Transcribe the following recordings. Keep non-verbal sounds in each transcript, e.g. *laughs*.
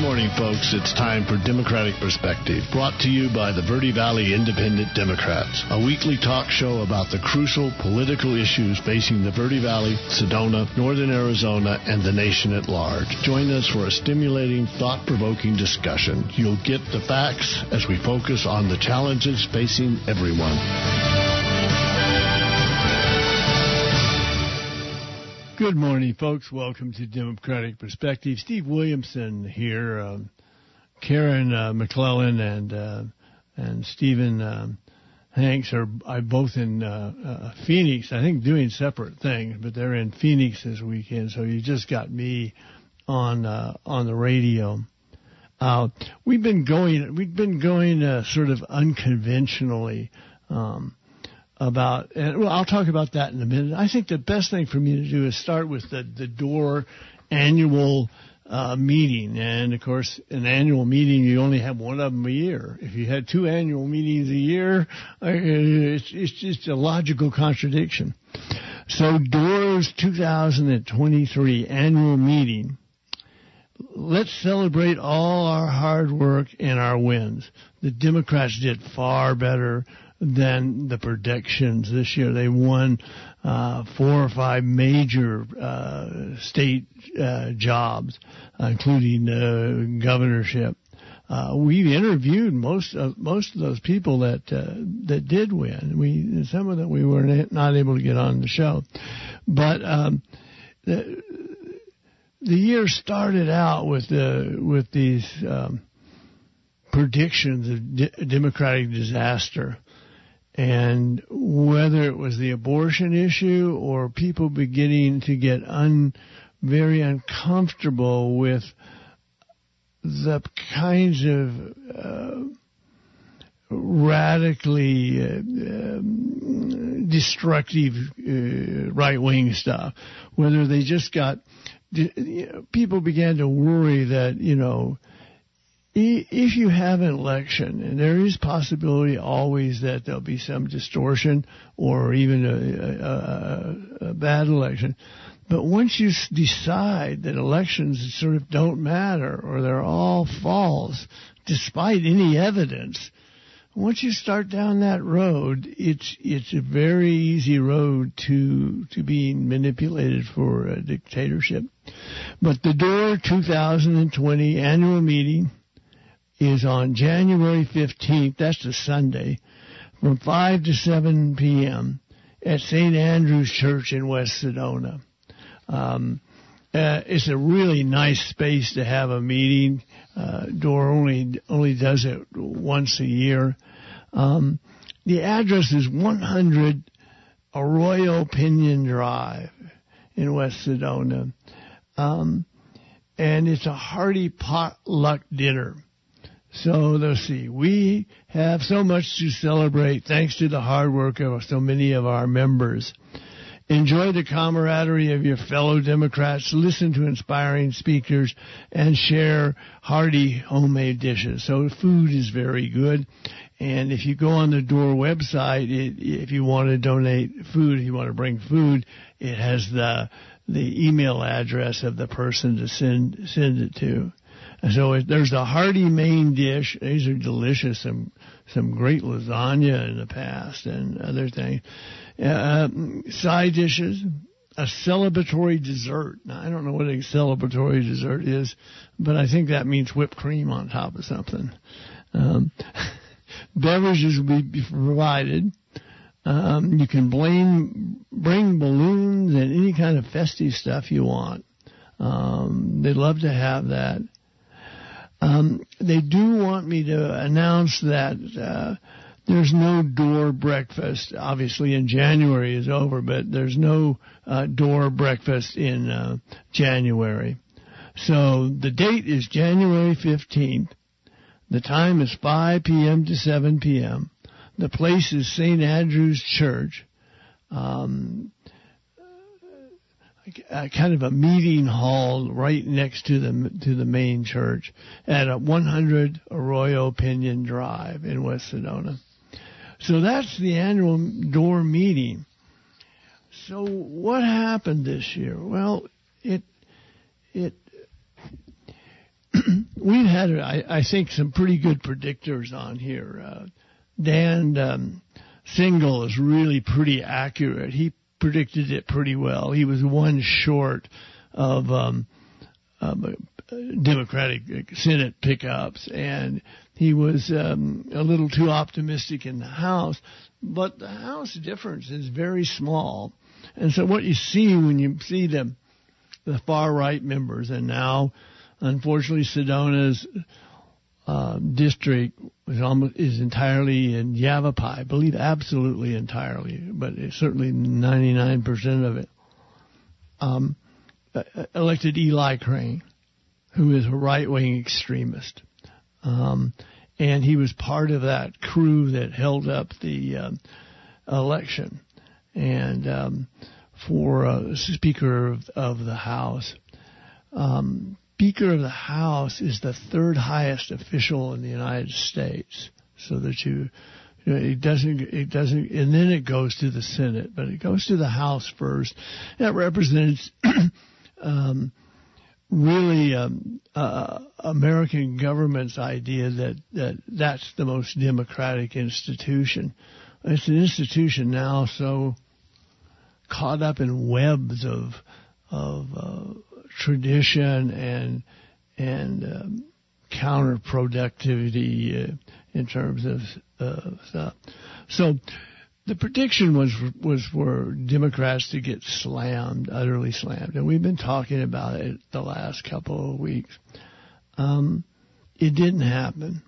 morning, folks. It's time for Democratic Perspective, brought to you by the Verde Valley Independent Democrats, a weekly talk show about the crucial political issues facing the Verde Valley, Sedona, Northern Arizona, and the nation at large. Join us for a stimulating, thought provoking discussion. You'll get the facts as we focus on the challenges facing everyone. Good morning, folks. Welcome to Democratic Perspective. Steve Williamson here, um, Karen uh, McClellan, and uh, and Stephen um, Hanks are, both in uh, uh, Phoenix. I think doing separate things, but they're in Phoenix this weekend. So you just got me on uh, on the radio. Uh, we've been going. We've been going uh, sort of unconventionally. Um, about, and well, I'll talk about that in a minute. I think the best thing for me to do is start with the, the door annual uh, meeting. And of course, an annual meeting, you only have one of them a year. If you had two annual meetings a year, uh, it's, it's just a logical contradiction. So Doors 2023 annual meeting. Let's celebrate all our hard work and our wins. The Democrats did far better than the predictions this year. They won uh, four or five major uh, state uh, jobs, including the governorship. Uh, we've interviewed most of most of those people that uh, that did win. We some of them we were not able to get on the show, but um, the, the year started out with the with these um, predictions of de- democratic disaster. And whether it was the abortion issue or people beginning to get un, very uncomfortable with the kinds of uh, radically uh, um, destructive uh, right wing stuff, whether they just got you know, people began to worry that you know if you have an election, and there is possibility always that there'll be some distortion or even a, a, a bad election, but once you decide that elections sort of don't matter or they're all false, despite any evidence, once you start down that road, it's it's a very easy road to to being manipulated for a dictatorship. But the Door 2020 annual meeting is on January 15th, that's the Sunday, from 5 to 7 p.m. at St. Andrew's Church in West Sedona. Um, uh, it's a really nice space to have a meeting. Uh, Door only only does it once a year. Um, the address is 100 Arroyo Pinion Drive in West Sedona. Um, and it's a hearty potluck dinner. So let's see. We have so much to celebrate thanks to the hard work of so many of our members. Enjoy the camaraderie of your fellow Democrats, listen to inspiring speakers, and share hearty homemade dishes. So food is very good. And if you go on the Door website, it, if you want to donate food, if you want to bring food, it has the the email address of the person to send send it to. So there's a hearty main dish. These are delicious. Some some great lasagna in the past and other things. Uh, side dishes, a celebratory dessert. Now I don't know what a celebratory dessert is, but I think that means whipped cream on top of something. Um, *laughs* beverages will be provided. Um, you can blame, bring balloons and any kind of festive stuff you want. Um, they'd love to have that. Um, they do want me to announce that uh, there's no door breakfast. Obviously, in January is over, but there's no uh, door breakfast in uh, January. So the date is January 15th. The time is 5 p.m. to 7 p.m. The place is St. Andrew's Church. Um, uh, kind of a meeting hall right next to the to the main church at a 100 Arroyo Pinion Drive in West Sedona. So that's the annual door meeting. So what happened this year? Well, it it *clears throat* we've had, I, I, think, some pretty good predictors on here. Uh, Dan um, Singal is really pretty accurate. He predicted it pretty well. He was one short of um, um, Democratic Senate pickups, and he was um, a little too optimistic in the House. But the House difference is very small, and so what you see when you see the the far right members, and now, unfortunately, Sedona's uh, district is almost is entirely in Yavapai. I believe absolutely entirely, but it's certainly 99% of it. Um, uh, elected Eli Crane, who is a right wing extremist. Um, and he was part of that crew that held up the uh, election. And um, for uh, Speaker of, of, the House, um, Speaker of the House is the third highest official in the United States. So that you, you know, it doesn't, it doesn't, and then it goes to the Senate, but it goes to the House first. That represents *clears throat* um, really um, uh, American government's idea that, that that's the most democratic institution. It's an institution now so caught up in webs of of uh, tradition and and um, counterproductivity uh, in terms of uh, stuff. So the prediction was was for Democrats to get slammed, utterly slammed, and we've been talking about it the last couple of weeks. Um, it didn't happen.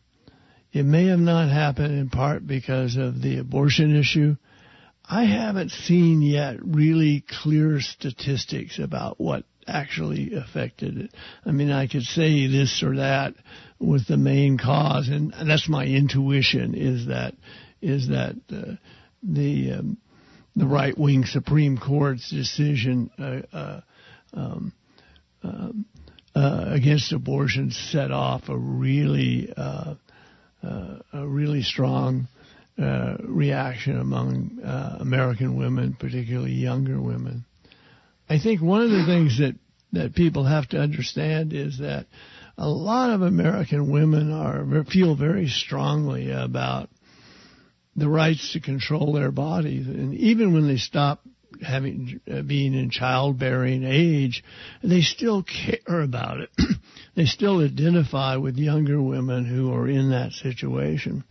It may have not happened in part because of the abortion issue. I haven't seen yet really clear statistics about what actually affected it. I mean, I could say this or that was the main cause, and that's my intuition is that is that uh, the um, the right wing Supreme Court's decision uh, uh, um, um, uh, against abortion set off a really uh, uh, a really strong uh, reaction among American women, particularly younger women. I think one of the things that that people have to understand is that a lot of American women are feel very strongly about the rights to control their bodies. And even when they stop having uh, being in childbearing age, they still care about it. *clears throat* they still identify with younger women who are in that situation.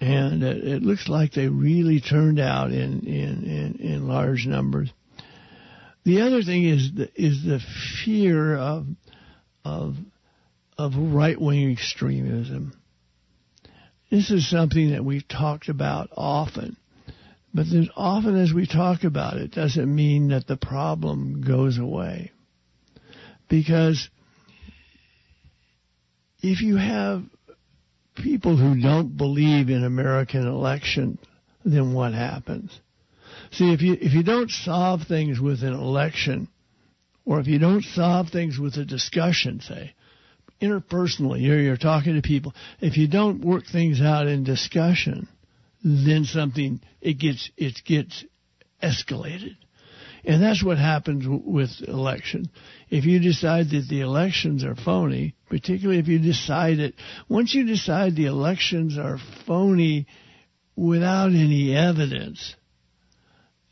And it, it looks like they really turned out in, in, in, in large numbers. The other thing is the, is the fear of of of right wing extremism. This is something that we've talked about often. But as often as we talk about it doesn't mean that the problem goes away. Because if you have people who don't believe in American election, then what happens? See, if you if you don't solve things with an election, or if you don't solve things with a discussion, say, interpersonally, you're, you're talking to people. If you don't work things out in discussion, then something it gets it gets escalated. And that's what happens with election. If you decide that the elections are phony, particularly if you decide it, once you decide the elections are phony without any evidence,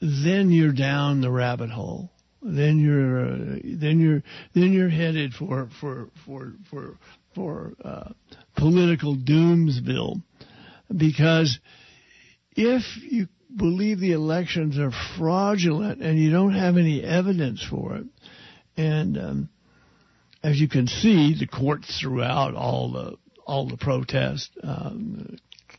then you're down the rabbit hole then you're uh, then you're then you're headed for for for for for uh, political doomsville because if you believe the elections are fraudulent and you don't have any evidence for it and um, as you can see the courts throughout all the all the protests um,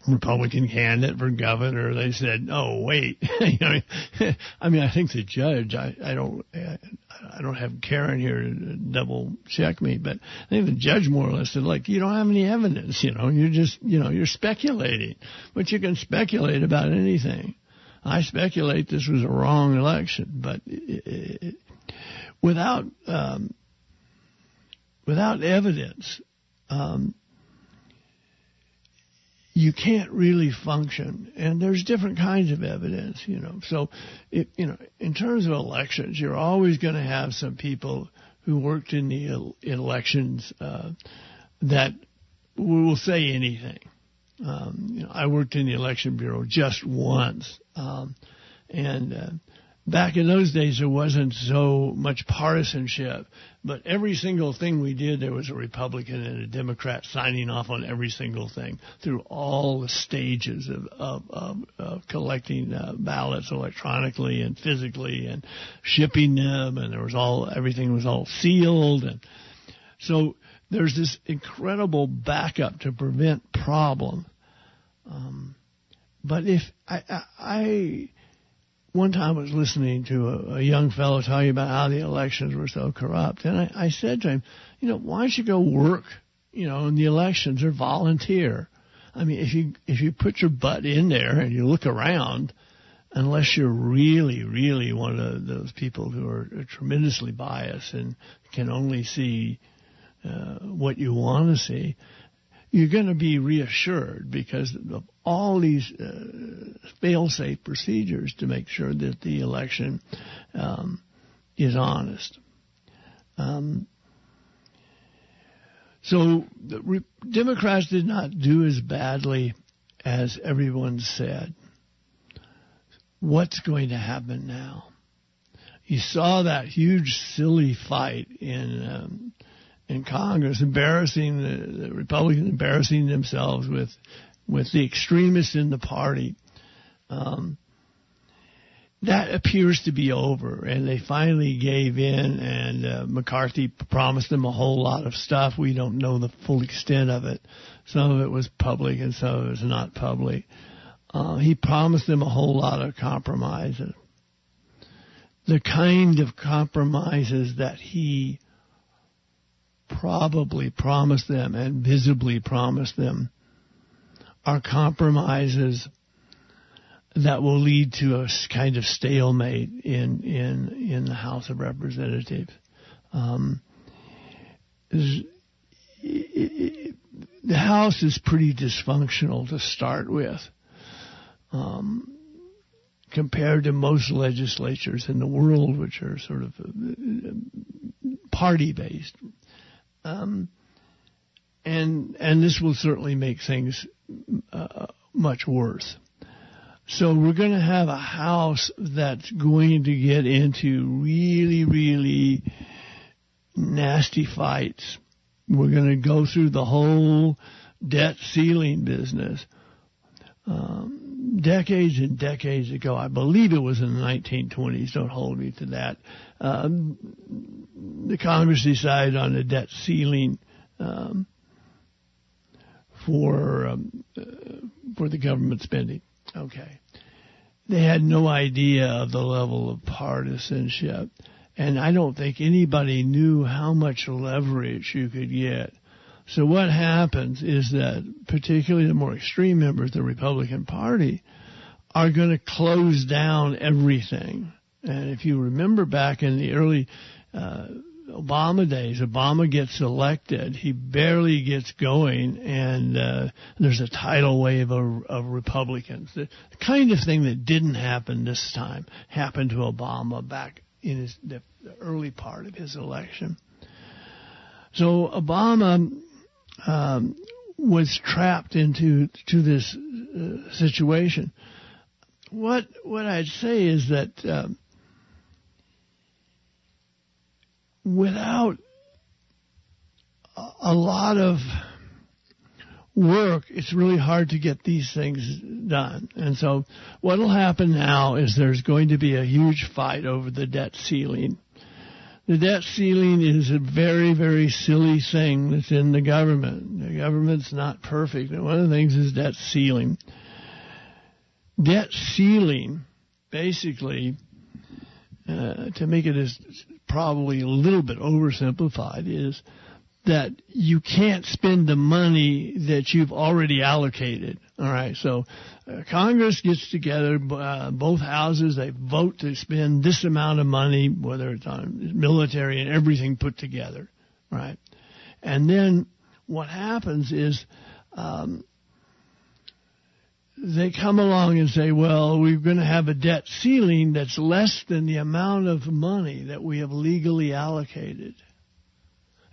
Republican candidate for governor, they said, "Oh, wait." *laughs* you know, I mean, I think the judge. I, I don't. I don't have Karen here to double check me, but I think the judge more or less said, "Like, you don't have any evidence. You know, you're just, you know, you're speculating, but you can speculate about anything." I speculate this was a wrong election, but it, it, without um, without evidence. Um, you can't really function. And there's different kinds of evidence, you know. So, it, you know, in terms of elections, you're always going to have some people who worked in the elections uh, that will say anything. Um, you know, I worked in the election bureau just once, um, and uh, back in those days there wasn't so much partisanship, but every single thing we did there was a Republican and a Democrat signing off on every single thing through all the stages of of, of, of collecting uh, ballots electronically and physically and shipping them, and there was all everything was all sealed and so there's this incredible backup to prevent problem. Um, but if I, I, I one time was listening to a, a young fellow talking about how the elections were so corrupt, and I, I said to him, you know, why don't you go work, you know, in the elections or volunteer? I mean, if you if you put your butt in there and you look around, unless you're really, really one of those people who are tremendously biased and can only see uh, what you want to see, you're going to be reassured because of all these uh, fail-safe procedures to make sure that the election um, is honest. Um, so the re- Democrats did not do as badly as everyone said. What's going to happen now? You saw that huge silly fight in um, in Congress, embarrassing the, the Republicans, embarrassing themselves with with the extremists in the party. Um, that appears to be over, and they finally gave in. And uh, McCarthy promised them a whole lot of stuff. We don't know the full extent of it. Some of it was public, and some of it was not public. Uh, he promised them a whole lot of compromises. The kind of compromises that he probably promised them and visibly promised them are compromises that will lead to a kind of stalemate in in in the House of Representatives. Um, it, it, the House is pretty dysfunctional to start with, um, compared to most legislatures in the world, which are sort of uh, party based. Um, and and this will certainly make things uh, much worse. So we're going to have a house that's going to get into really, really nasty fights. We're going to go through the whole debt ceiling business. Um, decades and decades ago, I believe it was in the 1920s, don't hold me to that, um, the Congress decided on a debt ceiling um, for um, uh, for the government spending. Okay, they had no idea of the level of partisanship, and I don't think anybody knew how much leverage you could get. So what happens is that particularly the more extreme members of the Republican Party are going to close down everything. And if you remember back in the early uh, Obama days, Obama gets elected, he barely gets going, and uh, there's a tidal wave of, of Republicans. The kind of thing that didn't happen this time happened to Obama back in his the early part of his election. So Obama um, was trapped into to this uh, situation. What what I'd say is that. Um, without a lot of work, it's really hard to get these things done. And so what will happen now is there's going to be a huge fight over the debt ceiling. The debt ceiling is a very, very silly thing that's in the government. The government's not perfect. And one of the things is debt ceiling. Debt ceiling basically uh, to make it as probably a little bit oversimplified is that you can't spend the money that you've already allocated. All right, so uh, Congress gets together, uh, both houses, they vote to spend this amount of money, whether it's on military and everything put together, right? And then what happens is um, they come along and say, well, we're going to have a debt ceiling that's less than the amount of money that we have legally allocated.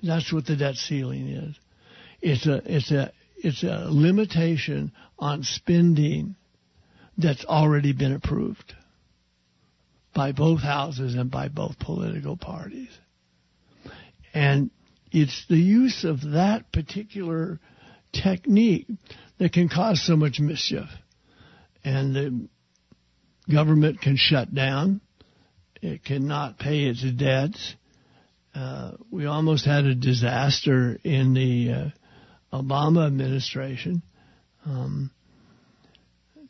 That's what the debt ceiling is. It's a it's a it's a limitation on spending that's already been approved by both houses and by both political parties. And it's the use of that particular technique that can cause so much mischief. And the government can shut down. It cannot pay its debts. Uh, we almost had a disaster in the uh, Obama administration. Um,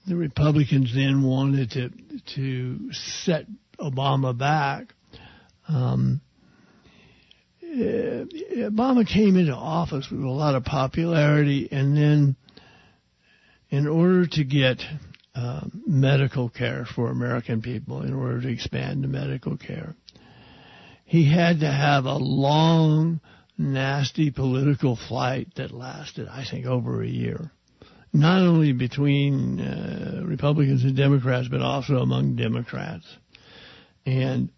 the Republicans then wanted to to set Obama back. Um, eh, Obama came into office with a lot of popularity, and then, in order to get uh, medical care for American people, in order to expand the medical care, he had to have a long nasty political fight that lasted, I think, over a year. Not only between uh, Republicans and Democrats, but also among Democrats. And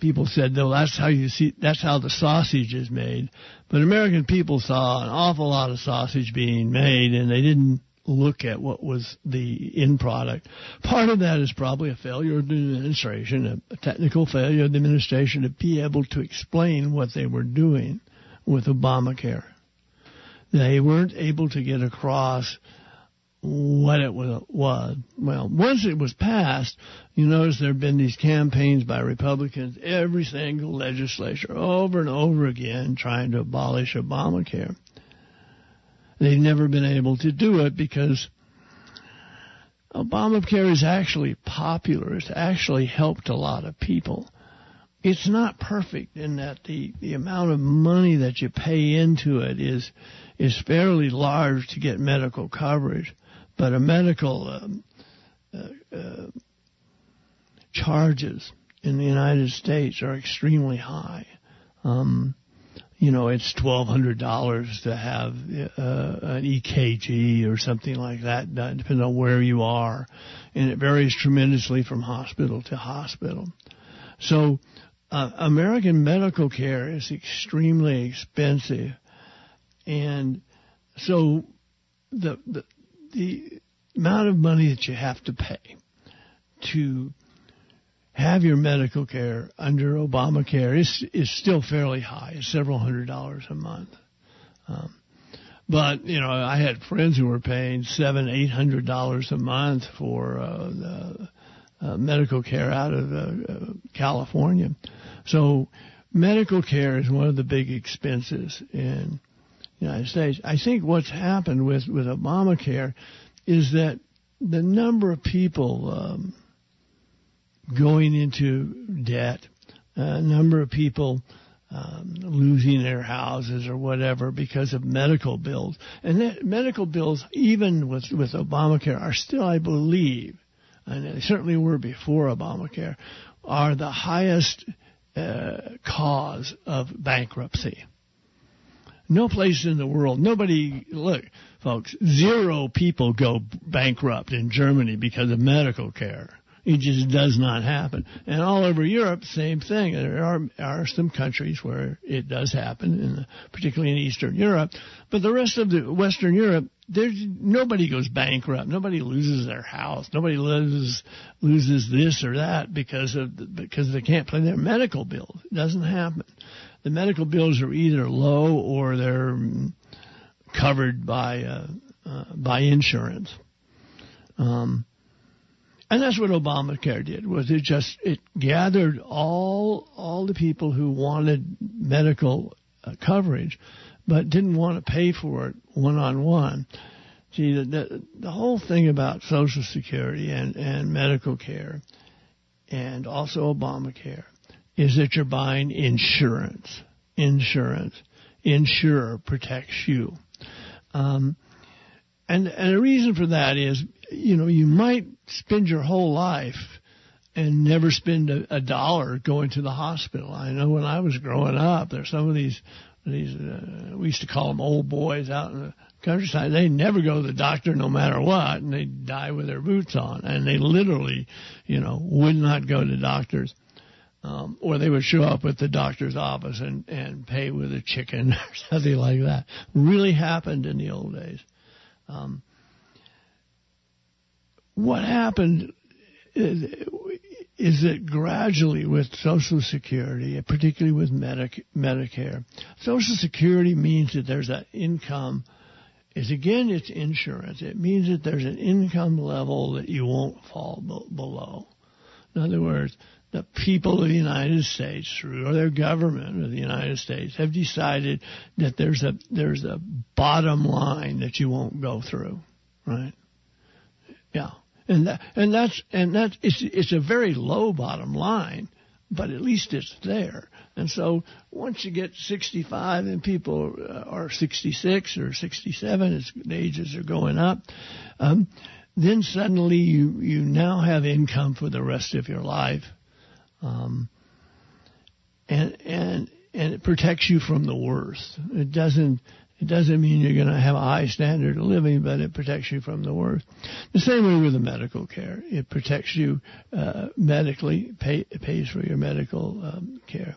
people said, "No, that's how you see. That's how the sausage is made." But American people saw an awful lot of sausage being made, and they didn't look at what was the end product. Part of that is probably a failure of the administration, a, technical failure of the administration to be able to explain what they were doing with Obamacare. They weren't able to get across what it was. Well, once it was passed, you notice there have been these campaigns by Republicans, every single legislature, over and over again, trying to abolish Obamacare. They've never been able to do it because Obamacare is actually popular. It's actually helped a lot of people. It's not perfect in that the, the amount of money that you pay into it is is fairly large to get medical coverage, but a medical um, uh, uh, charges in the United States are extremely high. Um, you know, it's twelve hundred dollars to have uh, an EKG or something like that done, depending on where you are, and it varies tremendously from hospital to hospital. So, uh, American medical care is extremely expensive, and so the the the amount of money that you have to pay to have your medical care under Obamacare is is still fairly high, it's several hundred dollars a month. Um, but you know, I had friends who were paying seven, eight hundred dollars a month for uh, the, uh, medical care out of uh, uh, California. So, medical care is one of the big expenses in the United States. I think what's happened with with Obamacare is that the number of people um, going into debt, a number of people um, losing their houses or whatever because of medical bills. And that medical bills, even with, with Obamacare, are still, I believe, and they certainly were before Obamacare, are the highest uh, cause of bankruptcy. No place in the world, nobody, look, folks, zero people go bankrupt in Germany because of medical care. It just does not happen. And all over Europe, same thing. There are, are some countries where it does happen, in the, particularly in Eastern Europe. But the rest of the Western Europe, there's nobody goes bankrupt. Nobody loses their house. Nobody loses loses this or that because of because they can't pay their medical bills. It doesn't happen. The medical bills are either low or they're covered by uh, uh, by insurance. Um, and that's what Obamacare did was it just it gathered all all the people who wanted medical uh, coverage but didn't want to pay for it one on one. See the, the the whole thing about Social Security and and medical care and also Obamacare is that you're buying insurance. Insurance. Insurer protects you. Um, and, and the reason for that is, you know, you might spend your whole life and never spend a, a dollar going to the hospital. I know when I was growing up, there's some of these these uh, we used to call them old boys out in the countryside. They never go to the doctor no matter what, and they die with their boots on, and they literally, you know, would not go to doctors. Um, or they would show up at the doctor's office and, and pay with a chicken *laughs* or something like that. Really happened in the old days. Um, what happened is, is that gradually with Social Security, particularly with Medic- Medicare, Social Security means that there's an income. Is again, it's insurance. It means that there's an income level that you won't fall be- below. In other words, the people of the United States, or their government of the United States, have decided that there's a there's a bottom line that you won't go through, right? Yeah, and that, and that's and that it's it's a very low bottom line, but at least it's there. And so once you get 65 and people are 66 or 67, as the ages are going up, um, then suddenly you you now have income for the rest of your life um, and and and it protects you from the worst. It doesn't it doesn't mean you're going to have a high standard of living, but it protects you from the worst. The same way with the medical care. It protects you uh, medically, pay, pays for your medical um, care.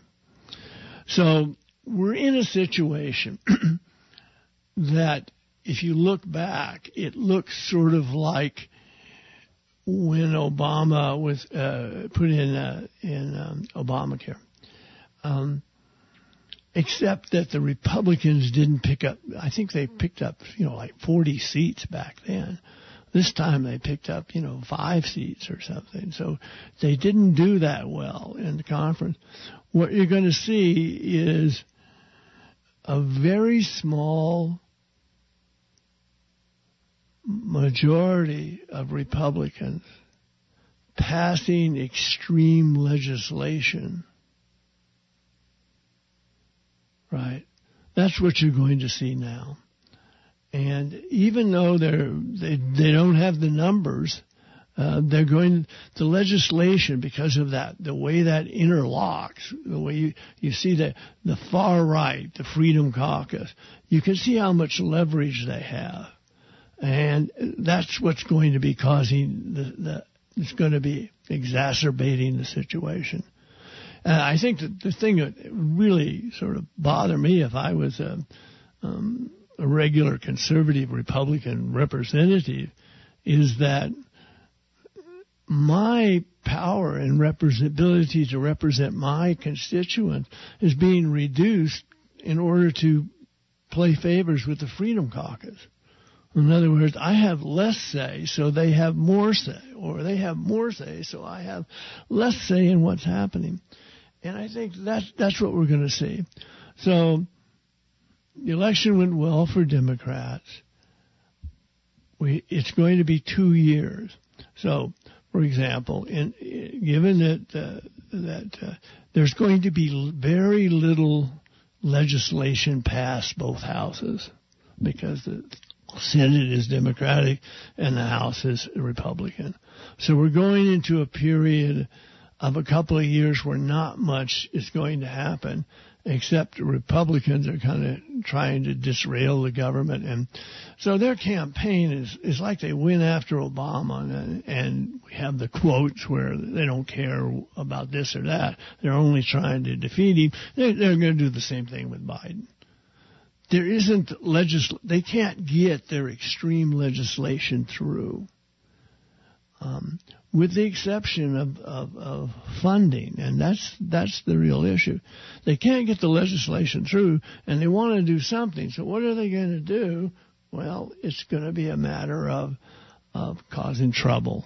So we're in a situation *clears throat* that if you look back, it looks sort of like when Obama was uh, put in uh, in um, Obamacare. Um, except that the Republicans didn't pick up. I think they picked up, you know, like 40 seats back then. This time they picked up, you know, five seats or something. So they didn't do that well in the conference. What you're going to see is a very small majority of Republicans passing extreme legislation. Right? That's what you're going to see now. And even though they're, they, they don't have the numbers, uh, they're going, the legislation, because of that, the way that interlocks, the way you, you see the, the far right, the Freedom Caucus, you can see how much leverage they have and that's what's going to be causing the, the it's going to be exacerbating the situation. And I think that the thing that really sort of bothered me if I was a, um, a regular conservative Republican representative is that my power and ability to represent my constituents is being reduced in order to play favors with the Freedom Caucus. In other words, I have less say, so they have more say, or they have more say, so I have less say in what's happening. And I think that's that's what we're going to see. So the election went well for Democrats. We, it's going to be two years. So, for example, in, given that uh, that uh, there's going to be very little legislation passed both houses because the Senate is Democratic and the House is Republican. So we're going into a period of a couple of years where not much is going to happen except Republicans are kind of trying to disrail the government. And so their campaign is, is like they went after Obama and, and we have the quotes where they don't care about this or that. They're only trying to defeat him. They're, they're going to do the same thing with Biden there isn't legisl- they can't get their extreme legislation through. Um, with the exception of, of, of, funding, and that's that's the real issue. They can't get the legislation through, and they want to do something. So what are they going to do? Well, it's going to be a matter of of causing trouble,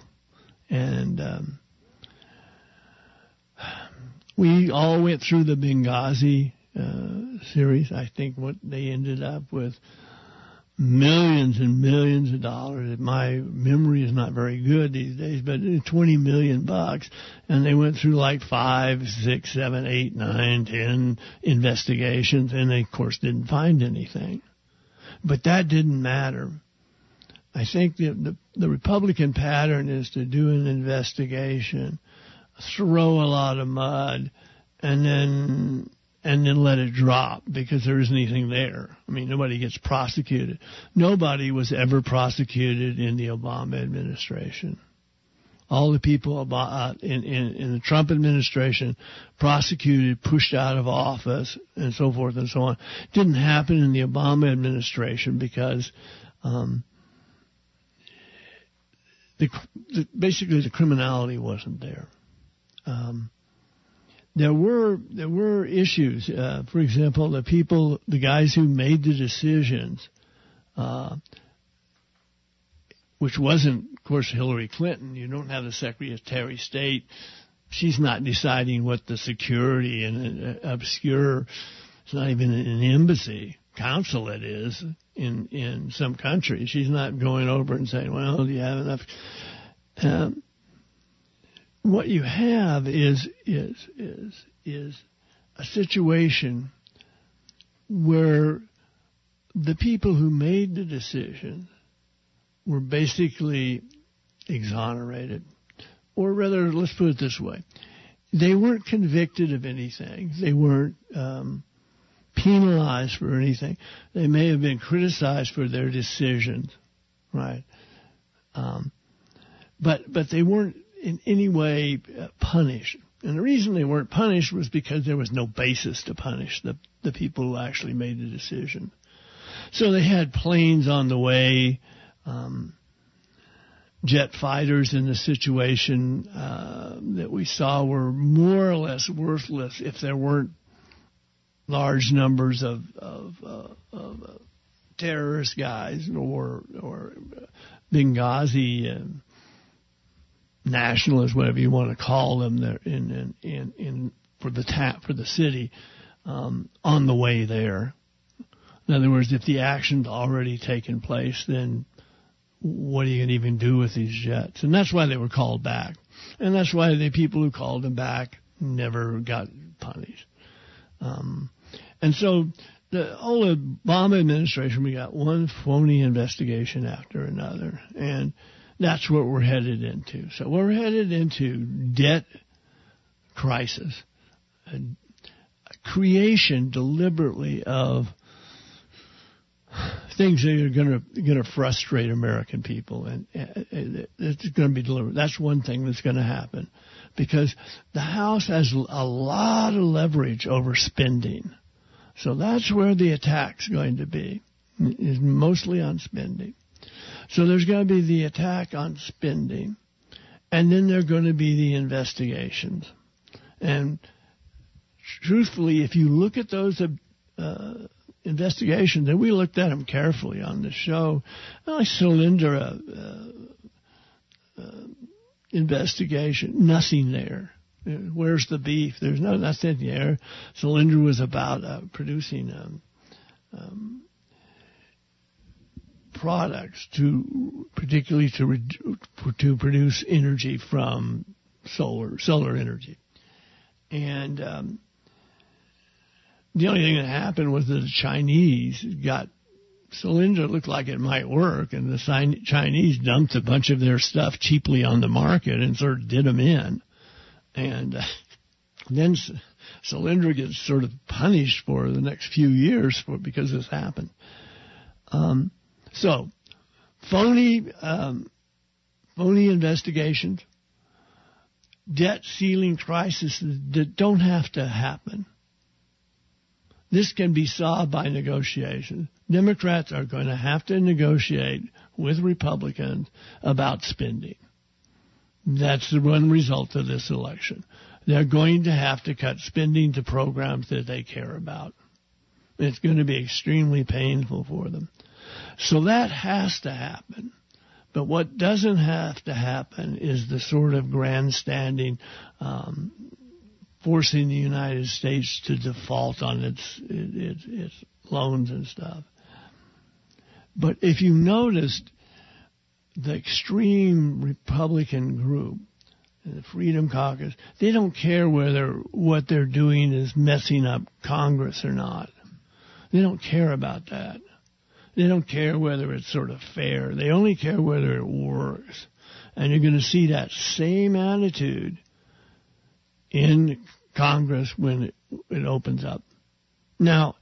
and um, we all went through the Benghazi Uh, series. I think what they ended up with millions and millions of dollars. My memory is not very good these days, but 20 million bucks. And they went through like five, six, seven, eight, nine, ten investigations, and they of course didn't find anything. But that didn't matter. I think the, the, the Republican pattern is to do an investigation, throw a lot of mud, and then and then let it drop because there isn't anything there. I mean, nobody gets prosecuted. Nobody was ever prosecuted in the Obama administration. all the people about, in, in, in the Trump administration prosecuted, pushed out of office, and so forth and so on. Didn't happen in the Obama administration because um, the, the, basically the criminality wasn't there. Um, there were there were issues. Uh, for example, the people, the guys who made the decisions, uh, which wasn't, of course, Hillary Clinton. You don't have the Secretary of State. She's not deciding what the security and uh, obscure. It's not even an embassy consulate is in in some country. She's not going over and saying, "Well, do you have enough?" Um, what you have is is is is a situation where the people who made the decision were basically exonerated. Or rather, let's put it this way. They weren't convicted of anything. They weren't um, penalized for anything. They may have been criticized for their decisions, right? Um, but but they weren't in any way uh, punished. And the reason they weren't punished was because there was no basis to punish the the people who actually made the decision. So they had planes on the way um, jet fighters in the situation uh, that we saw were more or less worthless if there weren't large numbers of of, uh, of uh, terrorist guys or or Benghazi and nationalists, whatever you want to call them, there in in in, in for the tap for the city um, on the way there. In other words, if the action's already taken place, then what are you going to even do with these jets? And that's why they were called back. And that's why the people who called them back never got punished. Um, and so the whole Obama administration, we got one phony investigation after another. And that's what we're headed into. So we're headed into debt crisis, creation deliberately of things that are going to going to frustrate American people, and it's going to be delivered. That's one thing that's going to happen, because the House has a lot of leverage over spending, so that's where the attack's going to be, is mostly on spending. So there's going to be the attack on spending, and then there are going to be the investigations, and truthfully, if you look at those. Uh, investigations, and we looked at them carefully on the show. Like Solyndra uh, uh, investigation, nothing there. Where's the beef? There's no nothing there. Solyndra was about uh, producing um, um, products to, particularly to to produce energy from solar solar energy, and um, the only thing that happened was that the Chinese got Solyndra looked like it might work, and the Chinese dumped a bunch of their stuff cheaply on the market and sort of did them in. And uh, then Solyndra gets sort of punished for the next few years for because this happened. Um, so, phony, um, phony investigations, debt ceiling crises that don't have to happen. This can be solved by negotiation. Democrats are going to have to negotiate with Republicans about spending. That's the one result of this election. They're going to have to cut spending to programs that they care about. It's going to be extremely painful for them. So that has to happen. But what doesn't have to happen is the sort of grandstanding um, forcing the United States to default on its, its, its loans and stuff. But if you noticed, the extreme Republican group, the Freedom Caucus, they don't care whether what they're doing is messing up Congress or not. They don't care about that. They don't care whether it's sort of fair. They only care whether it works. And you're going to see that same attitude in Congress when it, it opens up. Now,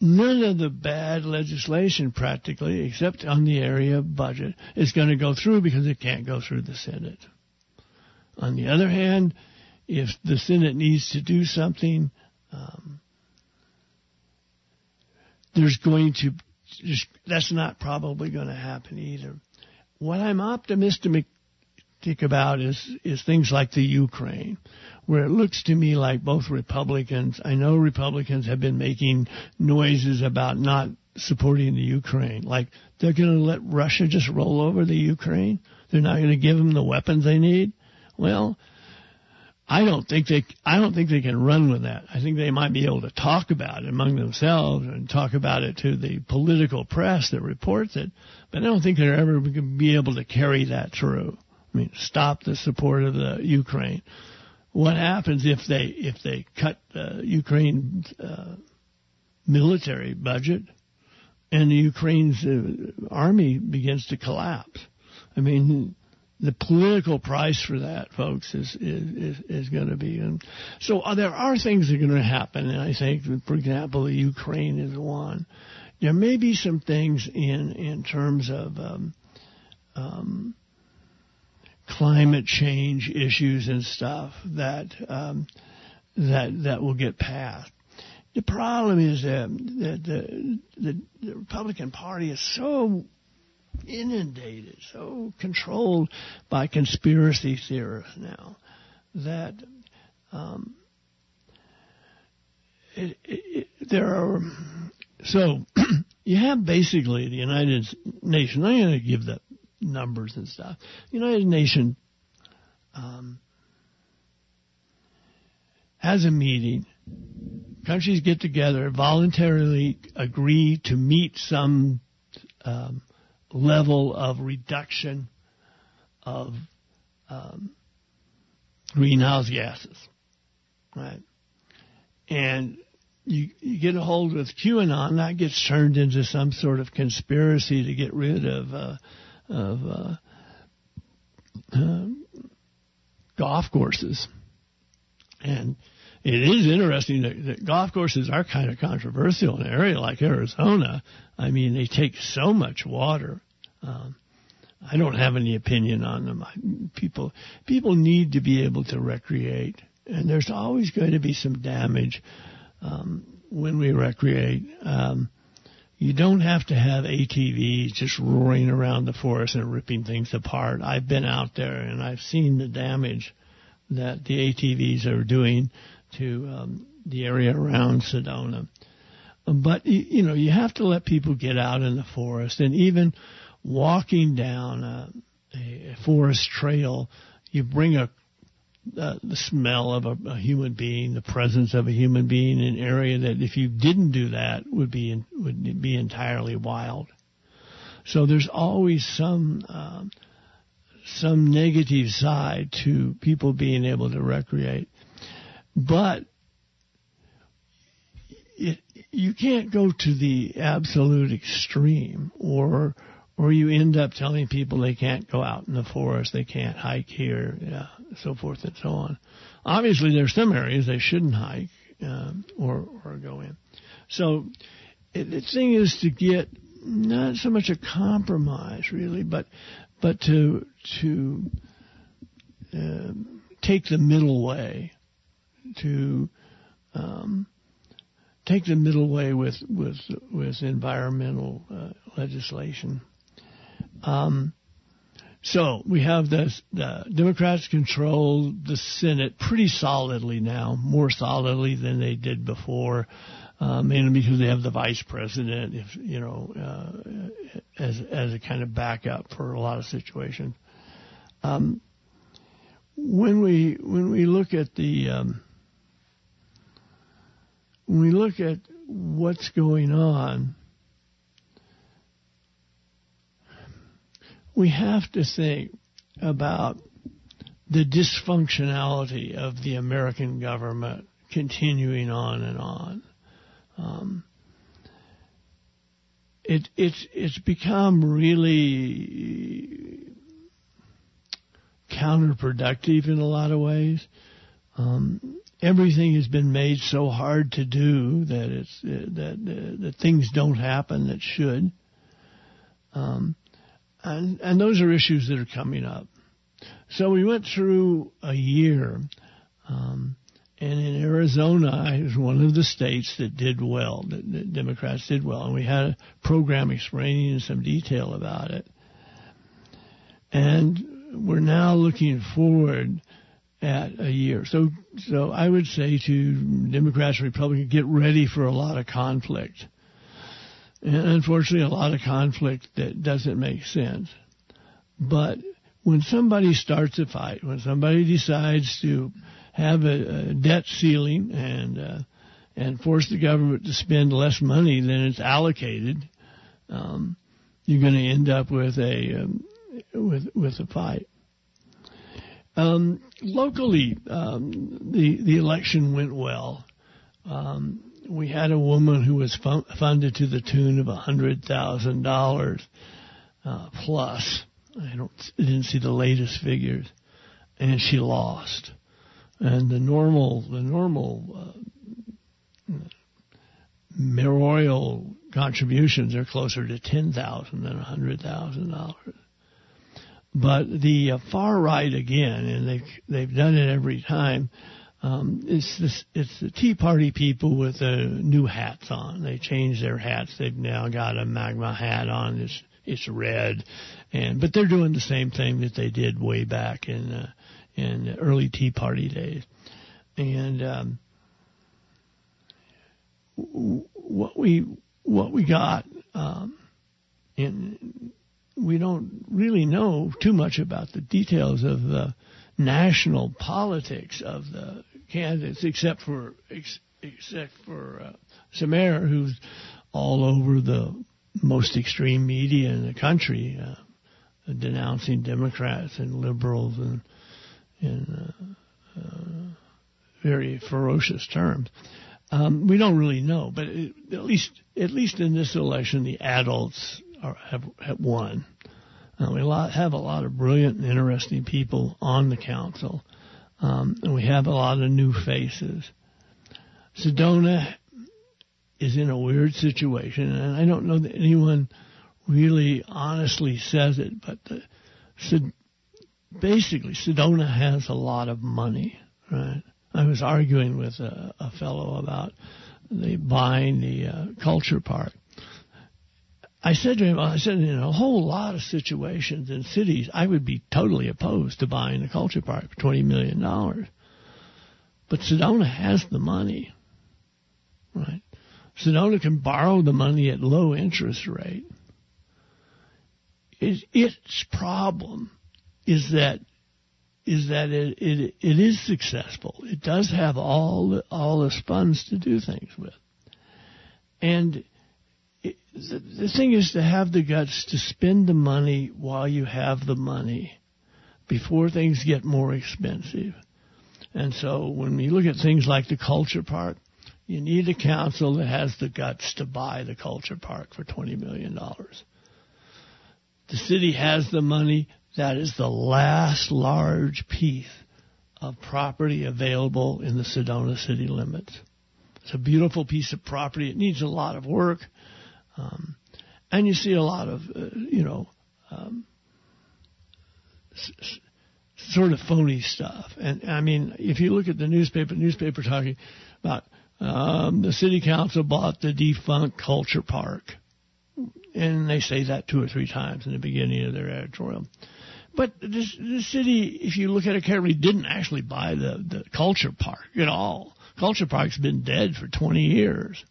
none of the bad legislation practically, except on the area of budget, is going to go through because it can't go through the Senate. On the other hand, if the Senate needs to do something, um, there's going to that's not probably going to happen either. What I'm optimistic about is is things like the Ukraine, where it looks to me like both Republicans. I know Republicans have been making noises about not supporting the Ukraine, like they're going to let Russia just roll over the Ukraine. They're not going to give them the weapons they need. Well, I don't think they I don't think they can run with that. I think they might be able to talk about it among themselves and talk about it to the political press that reports it, but I don't think they're ever going to be able to carry that through. I mean, stop the support of the Ukraine. What happens if they if they cut the Ukraine uh, military budget and the Ukraine's uh, army begins to collapse? I mean, the political price for that, folks, is is is, is going to be. And so uh, there are things that are going to happen, and I think, for example, the Ukraine is one. There may be some things in in terms of um, um, climate change issues and stuff that um, that that will get passed. The problem is that, that the, the, the Republican Party is so inundated, so controlled by conspiracy theorists now that um, it, it, it, there are. So *clears throat* you have basically the United Nations. I'm going to give the numbers and stuff. United Nations um, has a meeting. Countries get together, voluntarily agree to meet some um, level of reduction of um, greenhouse gases, right? And you, you get a hold with QAnon, that gets turned into some sort of conspiracy to get rid of uh, of uh, uh, golf courses, and it is interesting that, that golf courses are kind of controversial in an area like Arizona. I mean, they take so much water. Um, I don't have any opinion on them. I, people people need to be able to recreate, and there's always going to be some damage um, when we recreate. Um, you don't have to have ATVs just roaring around the forest and ripping things apart. I've been out there and I've seen the damage that the ATVs are doing to um, the area around Sedona. But you know, you have to let people get out in the forest, and even walking down a, a forest trail, you bring a uh, the smell of a, a human being, the presence of a human being in an area that if you didn't do that would be in, would be entirely wild. So there's always some um, some negative side to people being able to recreate. But it, you can't go to the absolute extreme or or you end up telling people they can't go out in the forest, they can't hike here, yeah, so forth and so on. Obviously, there's some areas they shouldn't hike um, or or go in. So it, the thing is to get not so much a compromise really, but but to to um, take the middle way to um, take the middle way with with with environmental uh, legislation. Um, so we have the the Democrats control the Senate pretty solidly now, more solidly than they did before, uh, mainly because they have the vice president, if you know, uh, as as a kind of backup for a lot of situations. Um, when we when we look at the um, when we look at what's going on, we have to think about the dysfunctionality of the American government continuing on and on. Um, it, it's it's become really counterproductive in a lot of ways. Um, everything has been made so hard to do that it's uh, that uh, that things don't happen that should. Um, and and those are issues that are coming up. so we went through a year, um, and in Arizona, it was one of the states that did well, that Democrats did well, and we had a program explaining in some detail about it. And we're now looking forward at a year. So, so I would say to Democrats and Republicans, get ready for a lot of conflict. And unfortunately, a lot of conflict that doesn't make sense. But when somebody starts a fight, when somebody decides to have a, a debt ceiling and uh, and force the government to spend less money than it's allocated, um, you're going to end up with a um, with with a fight. Um, locally, um, the the election went well. Um, we had a woman who was fun- funded to the tune of a hundred thousand uh, dollars plus. I don't I didn't see the latest figures, and she lost. And the normal the normal uh, mayoral contributions are closer to ten thousand than a hundred thousand dollars. But the uh, far right again, and they've they've done it every time. Um, it's this, it's the Tea Party people with uh, new hats on. They changed their hats. They've now got a MAGA hat on. It's it's red, and but they're doing the same thing that they did way back in uh, in the early Tea Party days, and um, what we what we got um, in we don't really know too much about the details of the national politics of the candidates, except for ex, except for uh, who's all over the most extreme media in the country, uh, denouncing Democrats and liberals and in uh, uh, very ferocious terms. Um, we don't really know, but it, at least at least in this election, the adults are, have, have won. Uh, we have a lot of brilliant and interesting people on the council, um, and we have a lot of new faces. Sedona is in a weird situation, and I don't know that anyone really honestly says it, but the, basically Sedona has a lot of money, right? I was arguing with a, a fellow about the buying the uh, culture park, I said to him, I said, in a whole lot of situations in cities, I would be totally opposed to buying a culture park for $20 million. But Sedona has the money, right? Sedona can borrow the money at low interest rate. It, its problem is that is that it, it it is successful. It does have all the, all the funds to do things with, and the, thing is to have the guts to spend the money while you have the money before things get more expensive. And so when you look at things like the culture park, you need a council that has the guts to buy the culture park for $20 million. The city has the money. That is the last large piece of property available in the Sedona city limits. It's a beautiful piece of property. It needs a lot of work. Um, and you see a lot of, uh, you know, um, s- sort of phony stuff. And I mean, if you look at the newspaper, newspaper talking about um, the city council bought the defunct culture park, and they say that two or three times in the beginning of their editorial. But this, the city, if you look at it carefully, didn't actually buy the, the culture park at all. Culture Park's been dead for 20 years.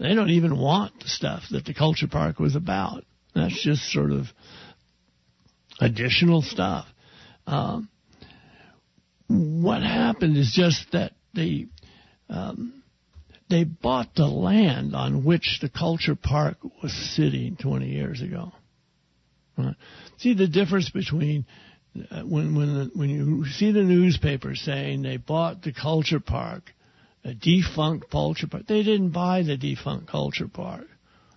They don't even want the stuff that the culture park was about. That's just sort of additional stuff. Um, what happened is just that they um, they bought the land on which the culture park was sitting 20 years ago. Right? See the difference between uh, when when the, when you see the newspaper saying they bought the culture park a defunct culture park. They didn't buy the defunct culture park.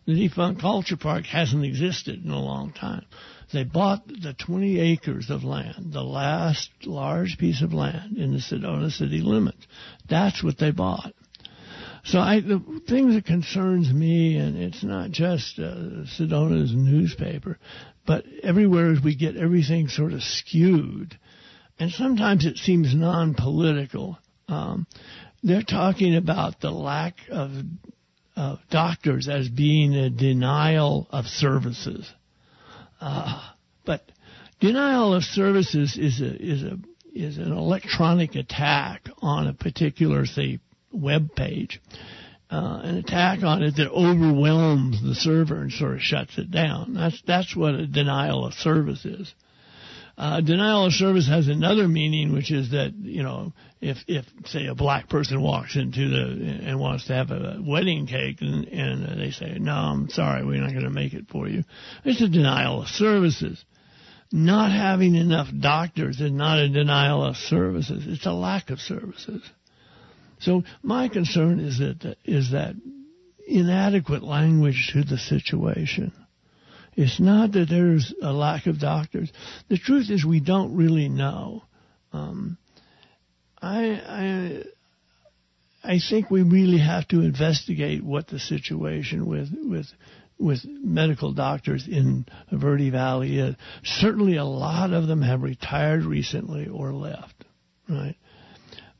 The defunct culture park hasn't existed in a long time. They bought the 20 acres of land, the last large piece of land in the Sedona city limits. That's what they bought. So I, the thing that concerns me, and it's not just uh, Sedona's newspaper, but everywhere we get everything sort of skewed, and sometimes it seems non-political. Um, they're talking about the lack of uh, doctors as being a denial of services. Uh, but denial of services is a is a is an electronic attack on a particular say web page. Uh, an attack on it that overwhelms the server and sort of shuts it down. That's that's what a denial of service is. Uh, denial of service has another meaning, which is that you know if if say a black person walks into the and wants to have a wedding cake and, and they say no, I'm sorry, we're not going to make it for you. It's a denial of services. Not having enough doctors is not a denial of services. It's a lack of services. So my concern is that is that inadequate language to the situation. It's not that there's a lack of doctors. The truth is we don't really know. Um, I, I, I think we really have to investigate what the situation with with with medical doctors in Verde Valley is. Certainly, a lot of them have retired recently or left, right?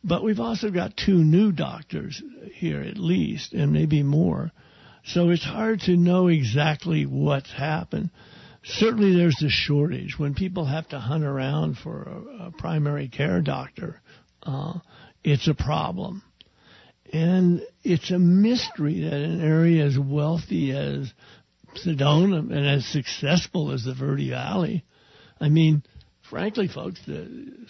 But we've also got two new doctors here, at least, and maybe more so it's hard to know exactly what's happened. Certainly there's a shortage. When people have to hunt around for a, a primary care doctor, uh, it's a problem. And it's a mystery that an area as wealthy as Sedona and as successful as the Verde Valley, I mean, frankly, folks, the,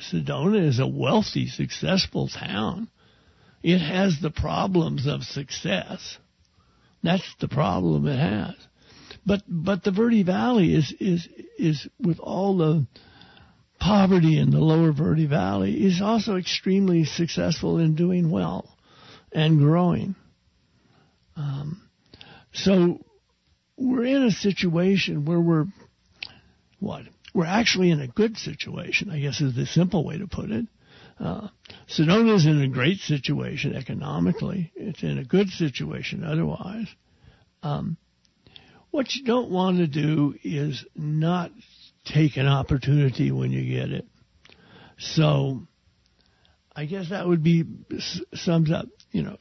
Sedona is a wealthy, successful town. It has the problems of success that's the problem it has. But but the Verde Valley is is is with all the poverty in the lower Verde Valley is also extremely successful in doing well and growing. Um, so we're in a situation where we're what we're actually in a good situation. I guess is the simple way to put it. Uh, Sedona is in a great situation economically. It's in a good situation otherwise. Um, what you don't want to do is not take an opportunity when you get it. So, I guess that would be sums up. You know,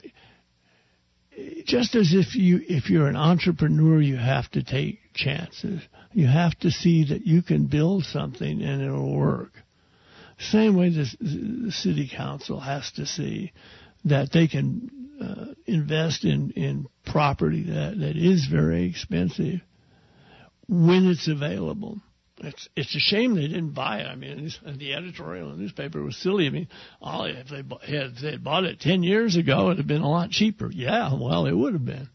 just as if you if you're an entrepreneur, you have to take chances. You have to see that you can build something and it'll work. Same way the, the city council has to see that they can uh, invest in, in property that, that is very expensive when it's available. It's it's a shame they didn't buy it. I mean, the editorial in the newspaper was silly. I mean, if they had if they had bought it ten years ago, it'd have been a lot cheaper. Yeah, well, it would have been.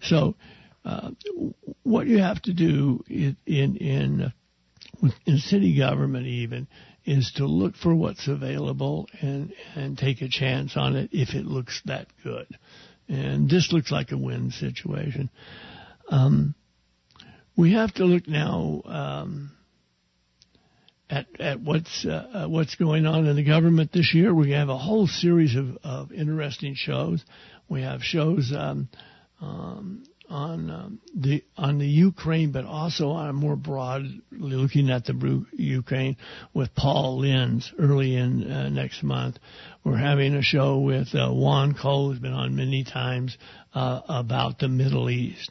So, uh, what you have to do in in in, in city government even is to look for what's available and and take a chance on it if it looks that good. And this looks like a win situation. Um, we have to look now um, at at what's uh, what's going on in the government this year. We have a whole series of, of interesting shows. We have shows um, um, on um, the on the Ukraine, but also on a more broadly looking at the Ukraine with Paul Lynds early in uh, next month. We're having a show with uh, Juan Cole, who's been on many times uh, about the Middle East.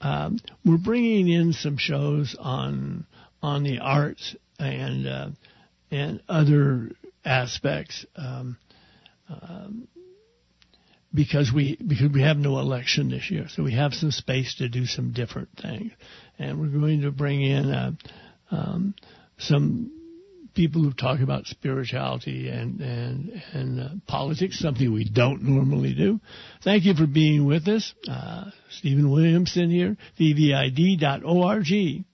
Um, we're bringing in some shows on on the arts and uh, and other aspects. Um, um, because we because we have no election this year, so we have some space to do some different things, and we're going to bring in uh, um, some people who talk about spirituality and and and uh, politics, something we don't normally do. Thank you for being with us, uh, Stephen Williamson here, vvid.org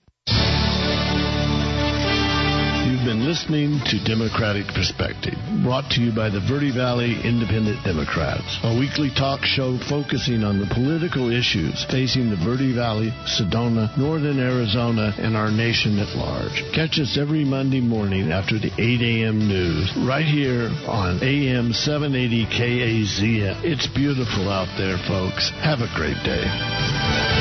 been listening to Democratic Perspective, brought to you by the Verde Valley Independent Democrats, a weekly talk show focusing on the political issues facing the Verde Valley, Sedona, Northern Arizona, and our nation at large. Catch us every Monday morning after the 8 a.m. news, right here on AM 780 KAZM. It's beautiful out there, folks. Have a great day.